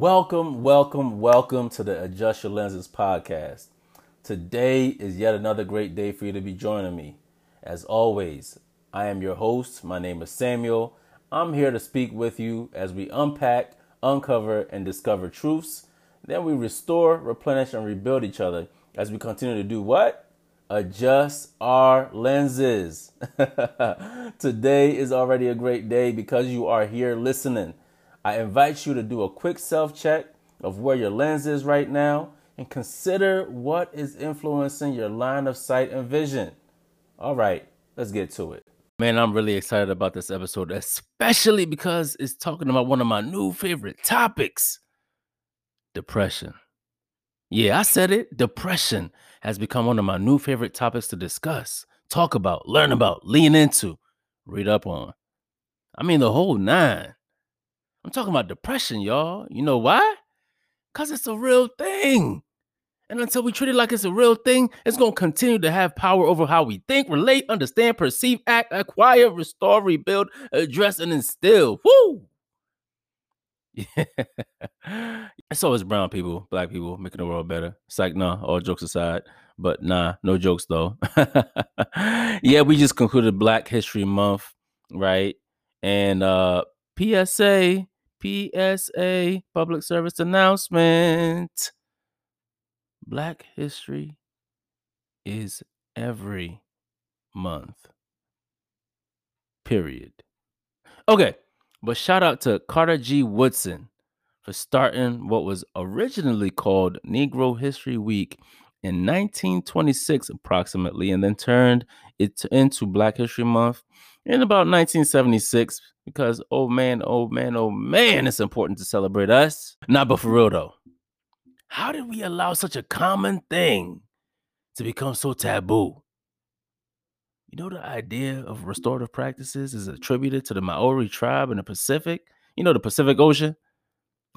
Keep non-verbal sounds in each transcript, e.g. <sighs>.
Welcome, welcome, welcome to the Adjust Your Lenses podcast. Today is yet another great day for you to be joining me. As always, I am your host. My name is Samuel. I'm here to speak with you as we unpack, uncover, and discover truths. Then we restore, replenish, and rebuild each other as we continue to do what? Adjust our lenses. <laughs> Today is already a great day because you are here listening. I invite you to do a quick self check of where your lens is right now and consider what is influencing your line of sight and vision. All right, let's get to it. Man, I'm really excited about this episode, especially because it's talking about one of my new favorite topics depression. Yeah, I said it. Depression has become one of my new favorite topics to discuss, talk about, learn about, lean into, read up on. I mean, the whole nine. I'm talking about depression, y'all. You know why? Because it's a real thing. And until we treat it like it's a real thing, it's going to continue to have power over how we think, relate, understand, perceive, act, acquire, restore, rebuild, address, and instill. Woo! Yeah. <laughs> so it's brown people, black people making the world better. It's like, nah, all jokes aside. But nah, no jokes though. <laughs> yeah, we just concluded Black History Month, right? And uh PSA, PSA, public service announcement. Black history is every month. Period. Okay, but shout out to Carter G. Woodson for starting what was originally called Negro History Week in 1926, approximately, and then turned it into Black History Month in about 1976 because oh man, oh man, oh man, it's important to celebrate us. Not but for real though. How did we allow such a common thing to become so taboo? You know, the idea of restorative practices is attributed to the Maori tribe in the Pacific. You know, the Pacific Ocean,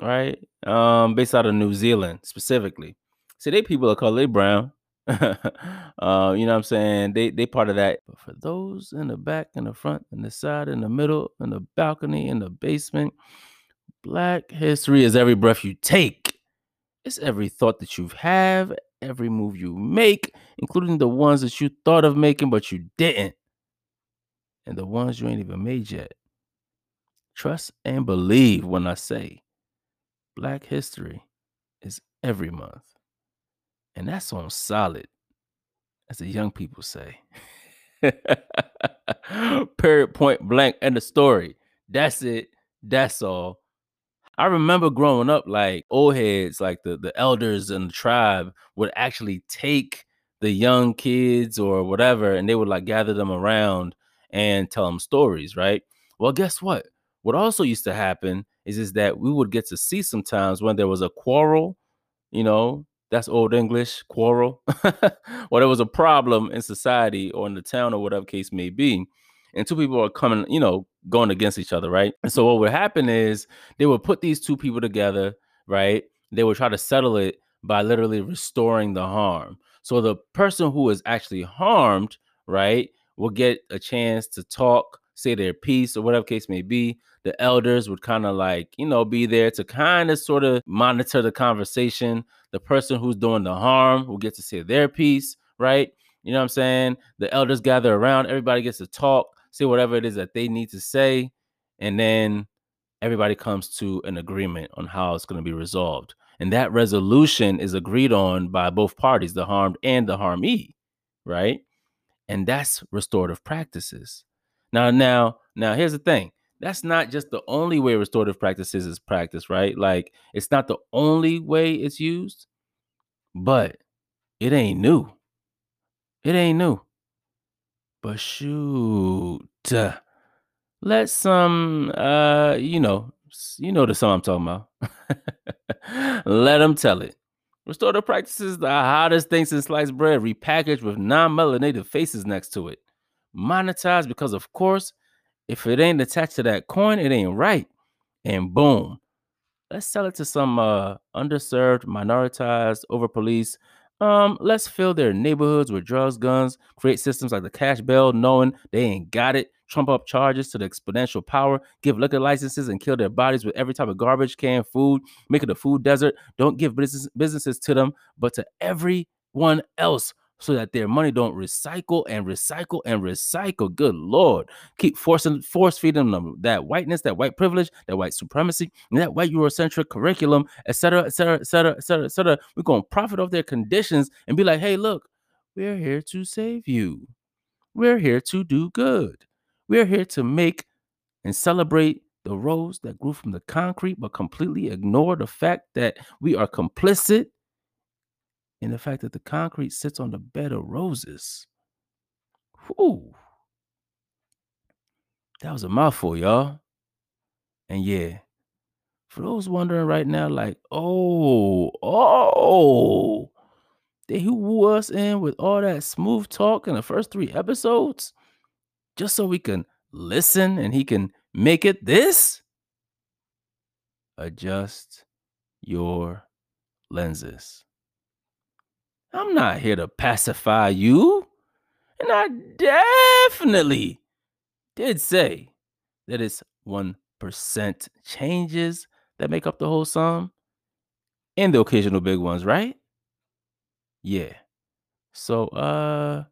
right? Um, based out of New Zealand specifically. See, they people are called they brown. <laughs> uh, you know what I'm saying? They they part of that. But for those in the back, in the front, in the side, in the middle, in the balcony, in the basement, black history is every breath you take. It's every thought that you have, every move you make, including the ones that you thought of making but you didn't. And the ones you ain't even made yet. Trust and believe when I say Black history is every month. And that's on solid, as the young people say. <laughs> Period, point blank, and the story. That's it. That's all. I remember growing up, like old heads, like the, the elders and the tribe would actually take the young kids or whatever, and they would like gather them around and tell them stories, right? Well, guess what? What also used to happen is, is that we would get to see sometimes when there was a quarrel, you know, that's old English, quarrel, <laughs> or there was a problem in society or in the town or whatever case may be. And two people are coming, you know, going against each other, right? And so what would happen is they would put these two people together, right? They would try to settle it by literally restoring the harm. So the person who is actually harmed, right, will get a chance to talk, say their piece, or whatever case may be. The elders would kind of like, you know, be there to kind of sort of monitor the conversation the person who's doing the harm will get to say their piece, right? You know what I'm saying? The elders gather around, everybody gets to talk, say whatever it is that they need to say, and then everybody comes to an agreement on how it's going to be resolved. And that resolution is agreed on by both parties, the harmed and the harmee, right? And that's restorative practices. Now, now, now here's the thing. That's not just the only way restorative practices is practiced, right? Like it's not the only way it's used, but it ain't new. It ain't new. But shoot, let some, uh, you know, you know the song I'm talking about. <laughs> let them tell it. Restorative practices, the hottest thing since sliced bread, repackaged with non-melanated faces next to it. Monetized because, of course, if it ain't attached to that coin, it ain't right. And boom, let's sell it to some uh, underserved, minoritized, over police. Um, let's fill their neighborhoods with drugs, guns, create systems like the cash bail, knowing they ain't got it, trump up charges to the exponential power, give liquor licenses and kill their bodies with every type of garbage, can, food, make it a food desert. Don't give business, businesses to them, but to everyone else so that their money don't recycle and recycle and recycle. Good Lord. Keep forcing, force feeding them that whiteness, that white privilege, that white supremacy, and that white Eurocentric curriculum, etc., etc., etc., etc., etc. We're going to profit off their conditions and be like, hey, look, we're here to save you. We're here to do good. We're here to make and celebrate the rose that grew from the concrete, but completely ignore the fact that we are complicit in the fact that the concrete sits on the bed of roses. Whew. That was a mouthful, y'all. And yeah, for those wondering right now, like, oh, oh, did he woo us in with all that smooth talk in the first three episodes, just so we can listen and he can make it this? Adjust your lenses. I'm not here to pacify you. And I definitely did say that it's 1% changes that make up the whole sum and the occasional big ones, right? Yeah. So, uh,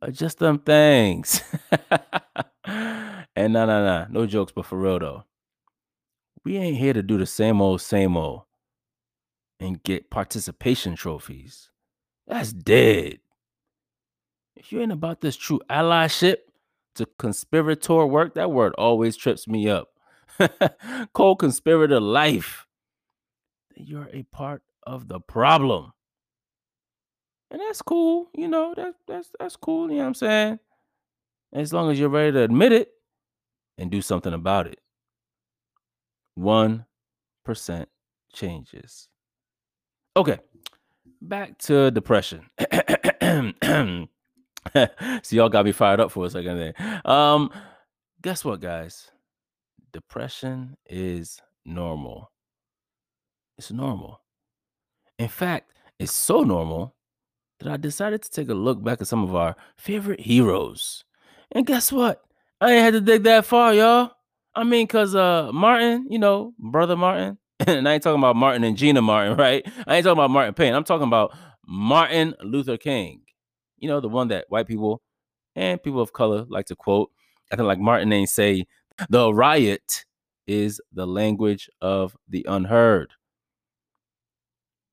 adjust them things. <laughs> and no, no, no, no jokes, but for real though, we ain't here to do the same old, same old and get participation trophies. That's dead. If you ain't about this true allyship to conspirator work, that word always trips me up. <laughs> Cold conspirator life. You're a part of the problem. And that's cool, you know, that, that's that's cool, you know what I'm saying? As long as you're ready to admit it and do something about it. 1% changes. Okay back to depression. <clears throat> See, y'all got me fired up for a second there. Um, guess what, guys? Depression is normal. It's normal. In fact, it's so normal that I decided to take a look back at some of our favorite heroes. And guess what? I ain't had to dig that far, y'all. I mean, cause uh Martin, you know, brother Martin, <laughs> and I ain't talking about Martin and Gina Martin, <laughs> right? I ain't talking about Martin Payne. I'm talking about Martin Luther King. You know, the one that white people and people of color like to quote. I think like Martin ain't say, the riot is the language of the unheard.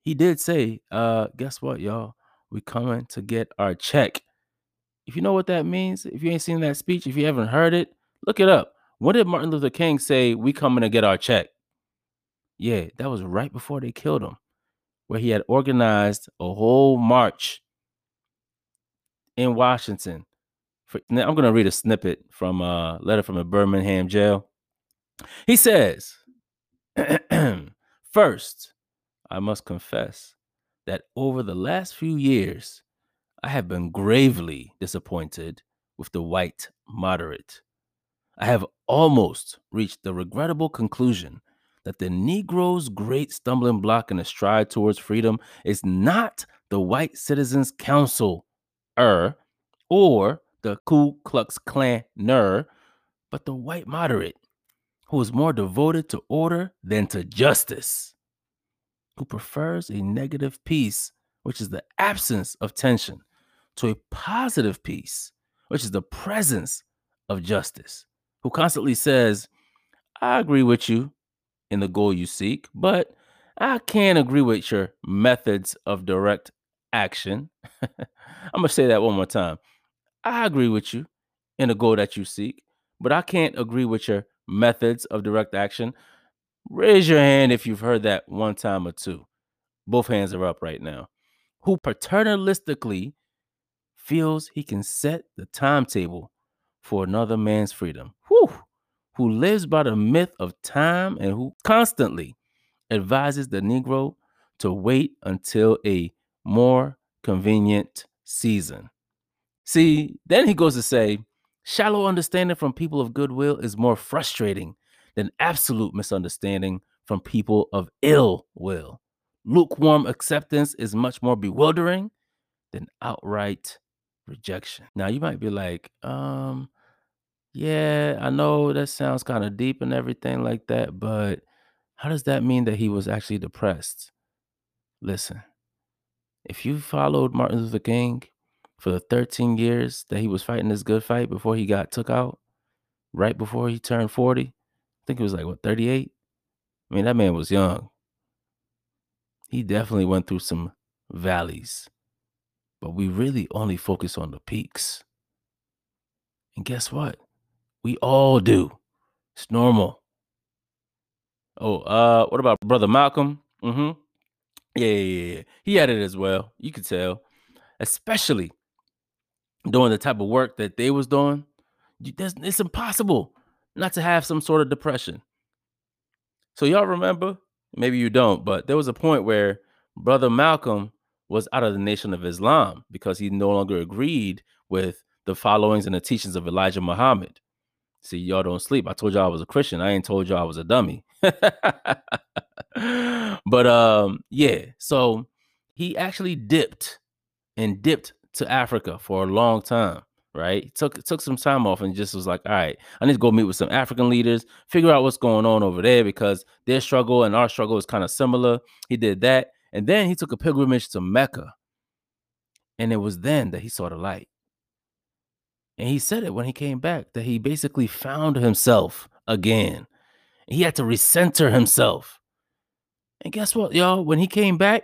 He did say, uh, guess what, y'all? We coming to get our check. If you know what that means, if you ain't seen that speech, if you haven't heard it, look it up. What did Martin Luther King say? We coming to get our check. Yeah, that was right before they killed him, where he had organized a whole march in Washington. For, now, I'm going to read a snippet from a letter from a Birmingham jail. He says, <clears throat> First, I must confess that over the last few years, I have been gravely disappointed with the white moderate. I have almost reached the regrettable conclusion that the Negro's great stumbling block in the stride towards freedom is not the White Citizens Council, er, or the Ku Klux Klan, ner, but the white moderate, who is more devoted to order than to justice, who prefers a negative peace, which is the absence of tension, to a positive peace, which is the presence of justice, who constantly says, I agree with you in the goal you seek, but I can't agree with your methods of direct action. I'm going to say that one more time. I agree with you in the goal that you seek, but I can't agree with your methods of direct action. Raise your hand if you've heard that one time or two. Both hands are up right now. Who paternalistically feels he can set the timetable for another man's freedom. Whew who lives by the myth of time and who constantly advises the Negro to wait until a more convenient season. See, then he goes to say, shallow understanding from people of goodwill is more frustrating than absolute misunderstanding from people of ill will. Lukewarm acceptance is much more bewildering than outright rejection. Now, you might be like, um, Yeah, I know that sounds kinda deep and everything like that, but how does that mean that he was actually depressed? Listen, if you followed Martin Luther King for the 13 years that he was fighting this good fight before he got took out, right before he turned 40, I think it was like, what, 38? I mean, that man was young. He definitely went through some valleys, but we really only focus on the peaks. And guess what? We all do. It's normal. Oh, uh, what about brother Malcolm? Mm-hmm. Yeah, yeah, yeah, yeah. He had it as well. You could tell, especially doing the type of work that they was doing. It's impossible not to have some sort of depression. So y'all remember? Maybe you don't, but there was a point where brother Malcolm was out of the Nation of Islam because he no longer agreed with the followings and the teachings of Elijah Muhammad. See, y'all don't sleep. I told y'all I was a Christian. I ain't told y'all I was a dummy. <laughs> but um, yeah. So he actually dipped and dipped to Africa for a long time. Right, took took some time off and just was like, all right, I need to go meet with some African leaders, figure out what's going on over there because their struggle and our struggle is kind of similar. He did that, and then he took a pilgrimage to Mecca, and it was then that he saw the light. And he said it when he came back that he basically found himself again. He had to recenter himself. And guess what, y'all? When he came back,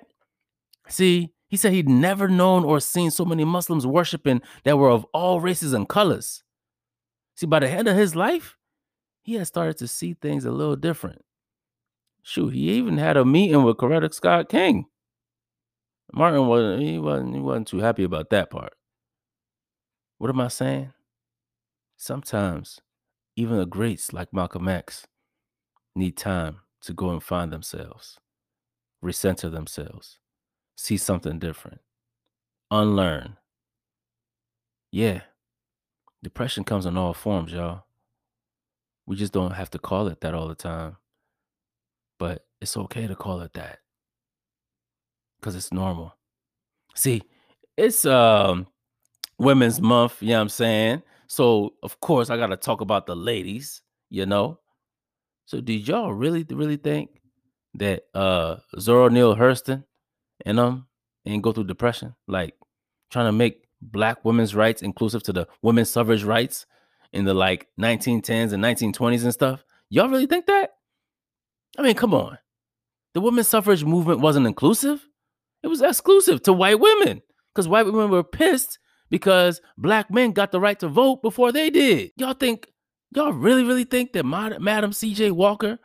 see, he said he'd never known or seen so many Muslims worshiping that were of all races and colors. See, by the end of his life, he had started to see things a little different. Shoot, he even had a meeting with Coretta Scott King. Martin wasn't he wasn't he wasn't too happy about that part. What am I saying? Sometimes even the greats like Malcolm X need time to go and find themselves, recenter themselves, see something different, unlearn. Yeah, depression comes in all forms, y'all. We just don't have to call it that all the time. But it's okay to call it that because it's normal. See, it's um Women's Month, you know what I'm saying? So, of course, I got to talk about the ladies, you know? So, did y'all really, really think that uh Zora Neale Hurston and them ain't go through depression? Like trying to make black women's rights inclusive to the women's suffrage rights in the like 1910s and 1920s and stuff? Y'all really think that? I mean, come on. The women's suffrage movement wasn't inclusive. It was exclusive to white women because white women were pissed because black men got the right to vote before they did. Y'all think, y'all really, really think that Madam C.J. Walker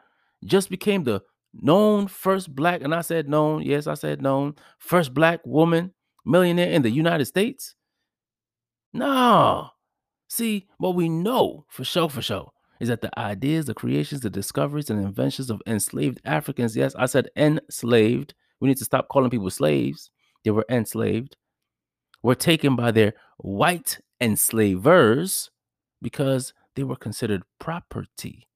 just became the known first black, and I said known, yes, I said known, first black woman millionaire in the United States? No. See, what we know for sure, for sure, is that the ideas, the creations, the discoveries, and inventions of enslaved Africans, yes, I said enslaved. We need to stop calling people slaves. They were enslaved were taken by their white enslavers because they were considered property.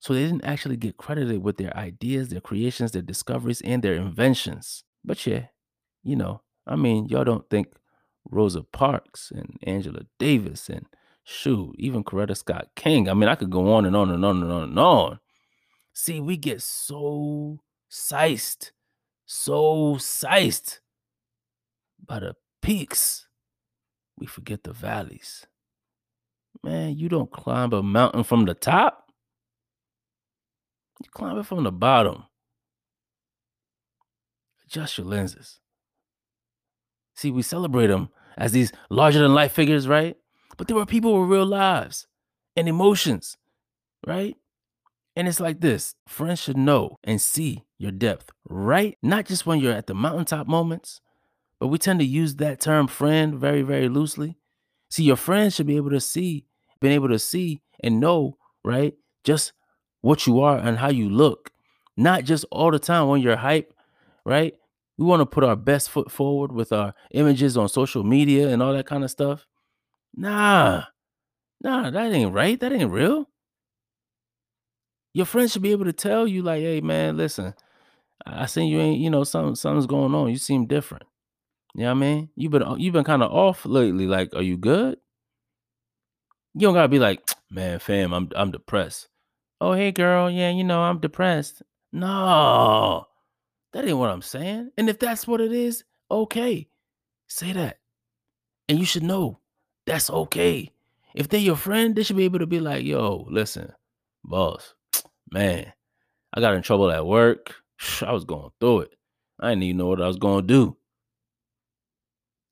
So they didn't actually get credited with their ideas, their creations, their discoveries, and their inventions. But yeah, you know, I mean, y'all don't think Rosa Parks and Angela Davis and shoot, even Coretta Scott King. I mean, I could go on and on and on and on and on. See, we get so sized, so sized by the peaks, we forget the valleys. Man, you don't climb a mountain from the top. You climb it from the bottom. Adjust your lenses. See, we celebrate them as these larger than life figures, right? But there were people with real lives and emotions, right? And it's like this friends should know and see your depth, right? Not just when you're at the mountaintop moments, but we tend to use that term friend very, very loosely. See, your friends should be able to see, been able to see and know, right? Just what you are and how you look. Not just all the time when you're hype, right? We want to put our best foot forward with our images on social media and all that kind of stuff. Nah, nah, that ain't right. That ain't real. Your friends should be able to tell you, like, hey, man, listen, I seen you ain't, you know, something, something's going on. You seem different. You know what I mean? You've been you've been kind of off lately. Like, are you good? You don't gotta be like, <tsk> man, fam, I'm I'm depressed. Oh, hey girl, yeah, you know, I'm depressed. No, that ain't what I'm saying. And if that's what it is, okay. Say that. And you should know that's okay. If they're your friend, they should be able to be like, yo, listen, boss, <tsk> man, I got in trouble at work. <sighs> I was going through it. I didn't even know what I was going to do.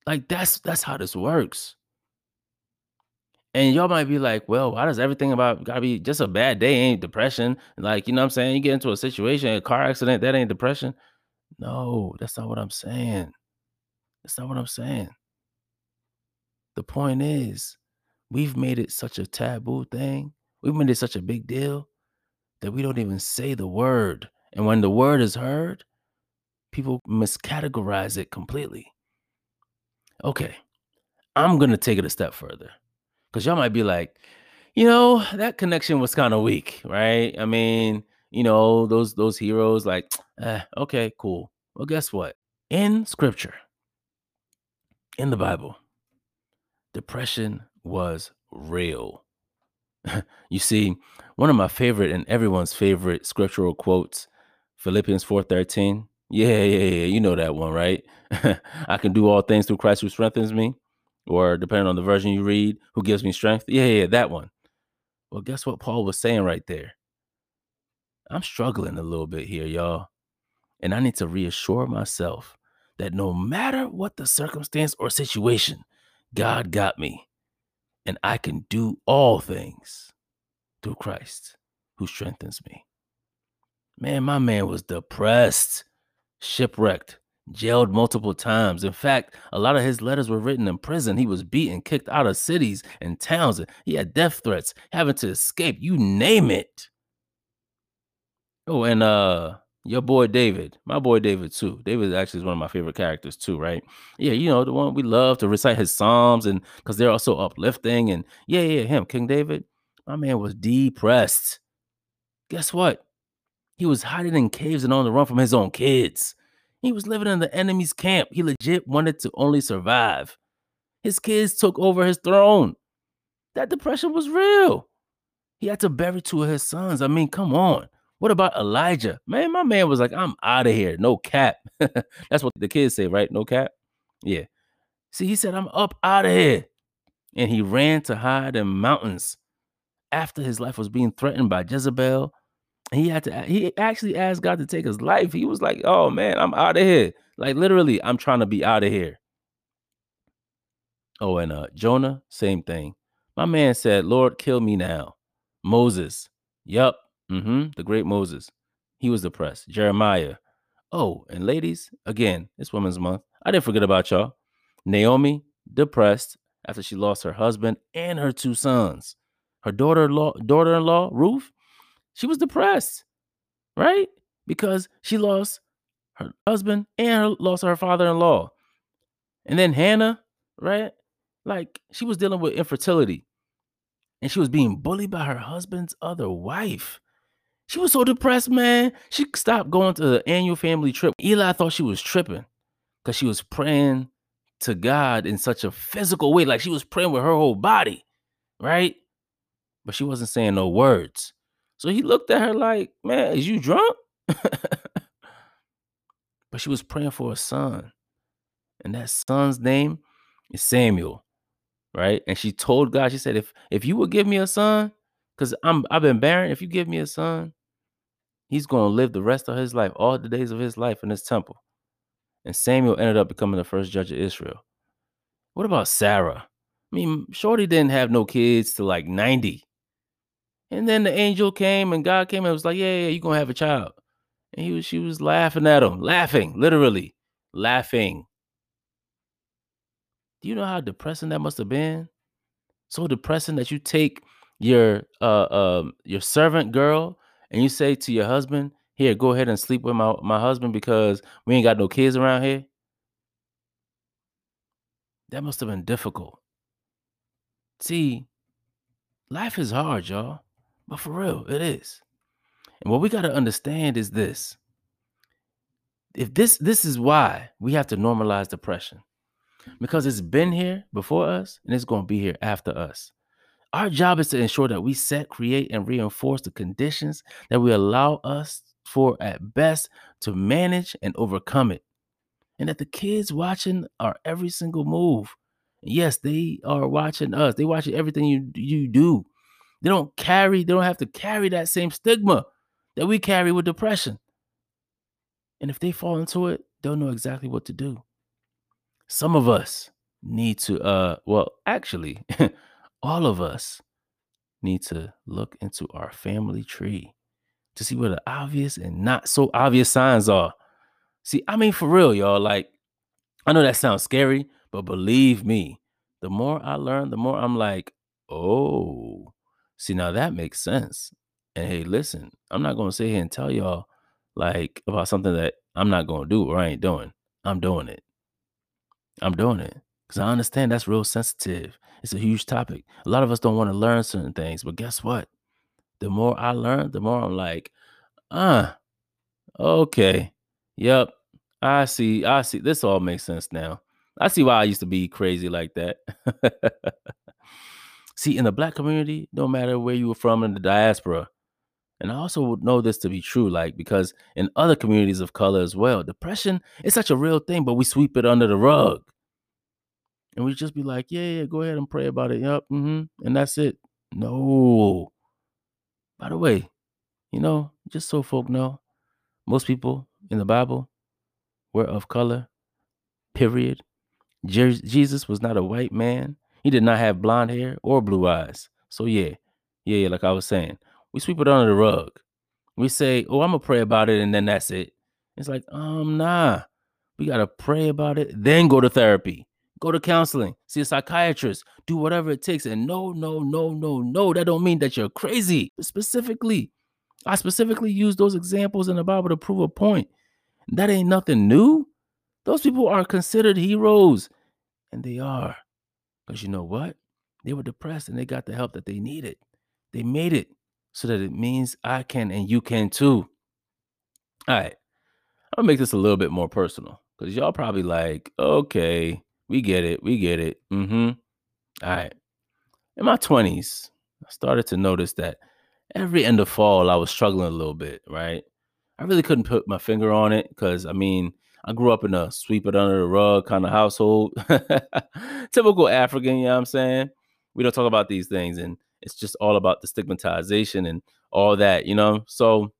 Like that's that's how this works. And y'all might be like, well, why does everything about gotta be just a bad day ain't depression? Like, you know what I'm saying? You get into a situation, a car accident, that ain't depression. No, that's not what I'm saying. That's not what I'm saying. The point is, we've made it such a taboo thing. We've made it such a big deal that we don't even say the word. And when the word is heard, people miscategorize it completely. Okay, I'm to take it a step further because y'all might be like, you know, that connection was kind of weak, right? I mean, you know, those those heroes, like, <tsk> eh, okay, cool. Well, guess what? In scripture, in the Bible, depression was real. <laughs> you see, one of my favorite and everyone's favorite scriptural quotes, Philippians 4:13. Yeah, yeah, yeah. You know that one, right? <laughs> I can do all things through Christ who strengthens me. Or depending on the version you read, who gives me strength. Yeah, yeah, that one. Well, guess what Paul was saying right there? I'm struggling a little bit here, y'all. And I need to reassure myself that no matter what the circumstance or situation, God got me. And I can do all things through Christ who strengthens me. Man, my man was depressed, shipwrecked, jailed multiple times. In fact, a lot of his letters were written in prison. He was beaten, kicked out of cities and towns. He had death threats, having to escape. You name it. Oh, and uh your boy David, my boy David too. David actually is one of my favorite characters too, right? Yeah, you know, the one we love to recite his psalms and because they're also uplifting. And yeah, yeah, him, King David, my man was depressed. Guess what? He was hiding in caves and on the run from his own kids. He was living in the enemy's camp. He legit wanted to only survive. His kids took over his throne. That depression was real. He had to bury two of his sons. I mean, come on. What about Elijah? Man, my man was like, I'm out of here. No cap. <laughs> That's what the kids say, right? No cap. Yeah. See, he said, I'm up out of here. And he ran to hide in mountains after his life was being threatened by Jezebel he had to he actually asked God to take his life. He was like, "Oh man, I'm out of here." Like literally, I'm trying to be out of here. Oh, and uh Jonah, same thing. My man said, "Lord, kill me now." Moses, yep, mm-hmm, the great Moses. He was depressed. Jeremiah. Oh, and ladies, again, it's Women's Month. I didn't forget about y'all. Naomi, depressed after she lost her husband and her two sons. Her daughter-in-law, daughter-in-law, Ruth, she was depressed, right? Because she lost her husband and her, lost her father-in-law. And then Hannah, right? Like she was dealing with infertility. And she was being bullied by her husband's other wife. She was so depressed, man. She stopped going to the annual family trip. Eli thought she was tripping because she was praying to God in such a physical way. Like she was praying with her whole body, right? But she wasn't saying no words. So he looked at her like, man, is you drunk? <laughs> but she was praying for a son. And that son's name is Samuel. Right. And she told God, she said, if if you would give me a son, because I'm I've been barren, if you give me a son, he's gonna live the rest of his life, all the days of his life in this temple. And Samuel ended up becoming the first judge of Israel. What about Sarah? I mean, Shorty didn't have no kids till like 90. And then the angel came and God came and was like, Yeah, yeah, you're gonna have a child. And he was she was laughing at him, laughing, literally, laughing. Do you know how depressing that must have been? So depressing that you take your uh um your servant girl and you say to your husband, Here, go ahead and sleep with my, my husband because we ain't got no kids around here. That must have been difficult. See, life is hard, y'all. But for real, it is. And what we got to understand is this. If this this is why we have to normalize depression. Because it's been here before us and it's going to be here after us. Our job is to ensure that we set, create, and reinforce the conditions that will allow us for at best to manage and overcome it. And that the kids watching our every single move. Yes, they are watching us. They watching everything you you do. They don't carry, they don't have to carry that same stigma that we carry with depression. And if they fall into it, they'll know exactly what to do. Some of us need to uh well, actually, <laughs> all of us need to look into our family tree to see where the obvious and not so obvious signs are. See, I mean, for real, y'all, like, I know that sounds scary, but believe me, the more I learn, the more I'm like, oh, see, now that makes sense. And hey, listen, I'm not to sit here and tell y'all like about something that I'm not to do or I ain't doing. I'm doing it. I'm doing it because I understand that's real sensitive. It's a huge topic. A lot of us don't want to learn certain things, but guess what? The more I learn, the more I'm like, ah, uh, okay, yep, I see, I see. This all makes sense now. I see why I used to be crazy like that. <laughs> see, in the black community, no matter where you were from in the diaspora, and I also would know this to be true, like because in other communities of color as well, depression is such a real thing, but we sweep it under the rug. And we just be like, yeah, yeah, go ahead and pray about it. Yep. Mm-hmm. And that's it. No. By the way, you know, just so folk know, most people in the Bible were of color, period. Jesus was not a white man. He did not have blonde hair or blue eyes. So yeah, yeah, yeah, like I was saying, we sweep it under the rug. We say, "Oh, I'm gonna pray about it," and then that's it. It's like, um, nah. We gotta pray about it, then go to therapy, go to counseling, see a psychiatrist, do whatever it takes. And no, no, no, no, no, that don't mean that you're crazy. Specifically, I specifically use those examples in the Bible to prove a point. That ain't nothing new. Those people are considered heroes, and they are. Because you know what? They were depressed and they got the help that they needed. They made it so that it means I can and you can too. All right. I'll make this a little bit more personal because y'all probably like, okay, we get it. We get it. Mm-hmm. All right. In my 20s, I started to notice that every end of fall, I was struggling a little bit, right? I really couldn't put my finger on it because I mean, I grew up in a sweep it under the rug kind of household. <laughs> Typical African, you know what I'm saying? We don't talk about these things. And it's just all about the stigmatization and all that, you know? So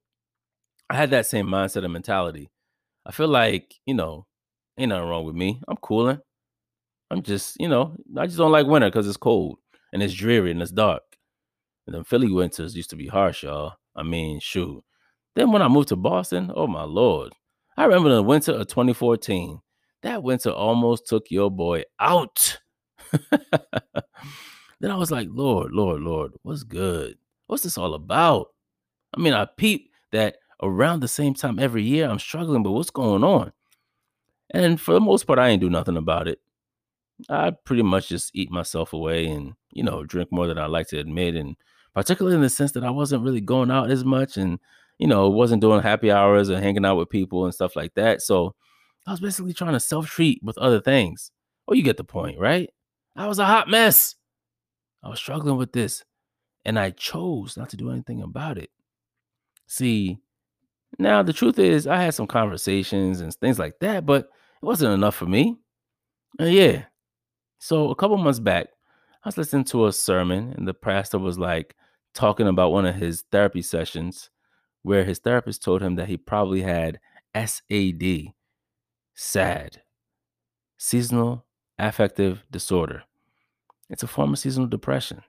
I had that same mindset and mentality. I feel like, you know, ain't nothing wrong with me. I'm cooling. I'm just, you know, I just don't like winter because it's cold and it's dreary and it's dark. And then Philly winters used to be harsh, y'all. I mean, shoot. Then when I moved to Boston, oh my lord. I remember the winter of 2014. That winter almost took your boy out. <laughs> then I was like, Lord, Lord, Lord, what's good? What's this all about? I mean, I peep that around the same time every year I'm struggling, but what's going on? And for the most part, I ain't do nothing about it. I pretty much just eat myself away and, you know, drink more than I like to admit. And particularly in the sense that I wasn't really going out as much and you know, wasn't doing happy hours and hanging out with people and stuff like that. So I was basically trying to self treat with other things. Oh, you get the point, right? I was a hot mess. I was struggling with this and I chose not to do anything about it. See, now the truth is, I had some conversations and things like that, but it wasn't enough for me. And yeah. So a couple months back, I was listening to a sermon, and the pastor was like talking about one of his therapy sessions where his therapist told him that he probably had SAD, SAD, seasonal affective disorder. It's a form of seasonal depression.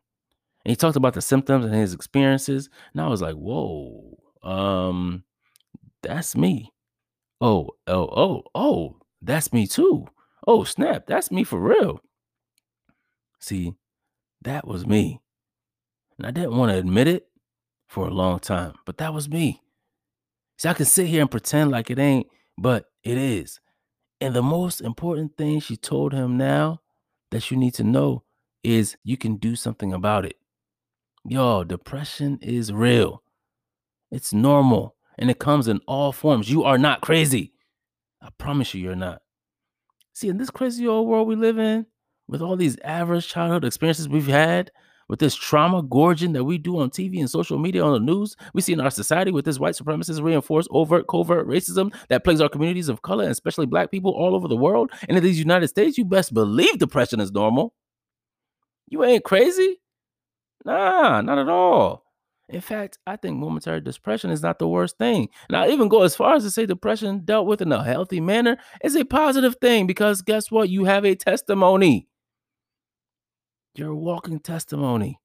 And he talked about the symptoms and his experiences. And I was like, whoa, um, that's me. Oh, oh, oh, oh, that's me too. Oh, snap, that's me for real. See, that was me. And I didn't want to admit it for a long time, but that was me. See, I can sit here and pretend like it ain't, but it is. And the most important thing she told him now that you need to know is you can do something about it. Yo, depression is real. It's normal and it comes in all forms. You are not crazy. I promise you, you're not. See, in this crazy old world we live in, with all these average childhood experiences we've had, with this trauma gorging that we do on TV and social media on the news, we see in our society with this white supremacist reinforced overt, covert racism that plagues our communities of color and especially black people all over the world and in these United States, you best believe depression is normal. You ain't crazy? Nah, not at all. In fact, I think momentary depression is not the worst thing. And I'll even go as far as to say depression dealt with in a healthy manner is a positive thing because guess what? You have a testimony. You're a walking testimony.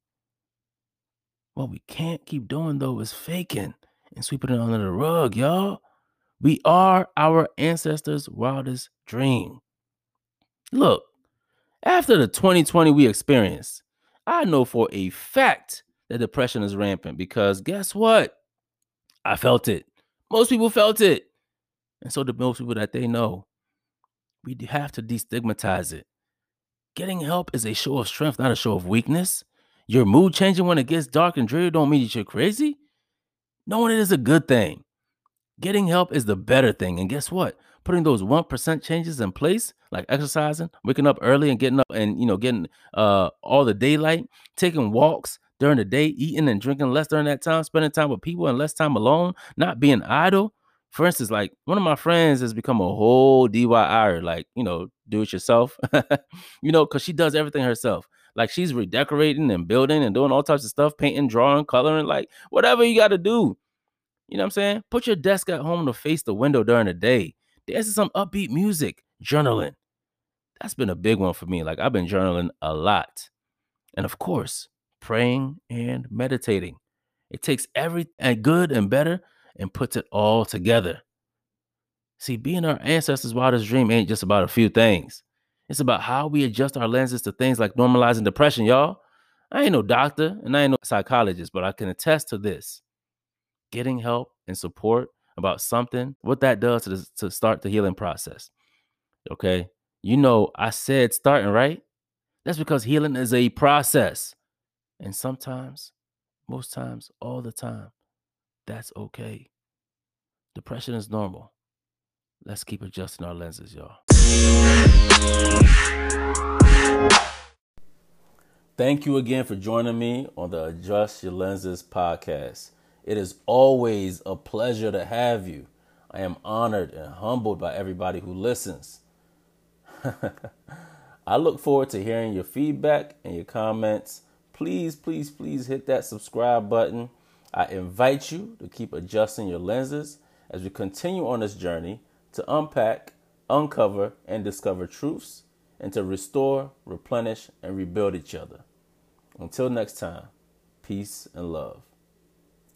What we can't keep doing though is faking and sweeping it under the rug, y'all. We are our ancestors' wildest dream. Look, after the 2020 we experienced, I know for a fact that depression is rampant because guess what? I felt it. Most people felt it. And so do most people that they know. We have to destigmatize it. Getting help is a show of strength, not a show of weakness. Your mood changing when it gets dark and dreary don't mean that you're crazy. Knowing it is a good thing. Getting help is the better thing. And guess what? Putting those 1% changes in place, like exercising, waking up early and getting up and, you know, getting uh all the daylight, taking walks during the day, eating and drinking less during that time, spending time with people and less time alone, not being idle. For instance, like one of my friends has become a whole DIY, like, you know, do it yourself, <laughs> you know, because she does everything herself. Like she's redecorating and building and doing all types of stuff, painting, drawing, coloring, like whatever you got to do. You know what I'm saying? Put your desk at home to face the window during the day. Dance some upbeat music, journaling. That's been a big one for me. Like I've been journaling a lot. And of course, praying and meditating. It takes every and good and better and puts it all together. See, being our ancestors' wildest dream ain't just about a few things. It's about how we adjust our lenses to things like normalizing depression, y'all. I ain't no doctor and I ain't no psychologist, but I can attest to this getting help and support about something, what that does to, to start the healing process. Okay. You know, I said starting, right? That's because healing is a process. And sometimes, most times, all the time, that's okay. Depression is normal. Let's keep adjusting our lenses, y'all. Thank you again for joining me on the Adjust Your Lenses podcast. It is always a pleasure to have you. I am honored and humbled by everybody who listens. <laughs> I look forward to hearing your feedback and your comments. Please, please, please hit that subscribe button. I invite you to keep adjusting your lenses as we continue on this journey to unpack, uncover, and discover truths and to restore, replenish, and rebuild each other. Until next time, peace and love.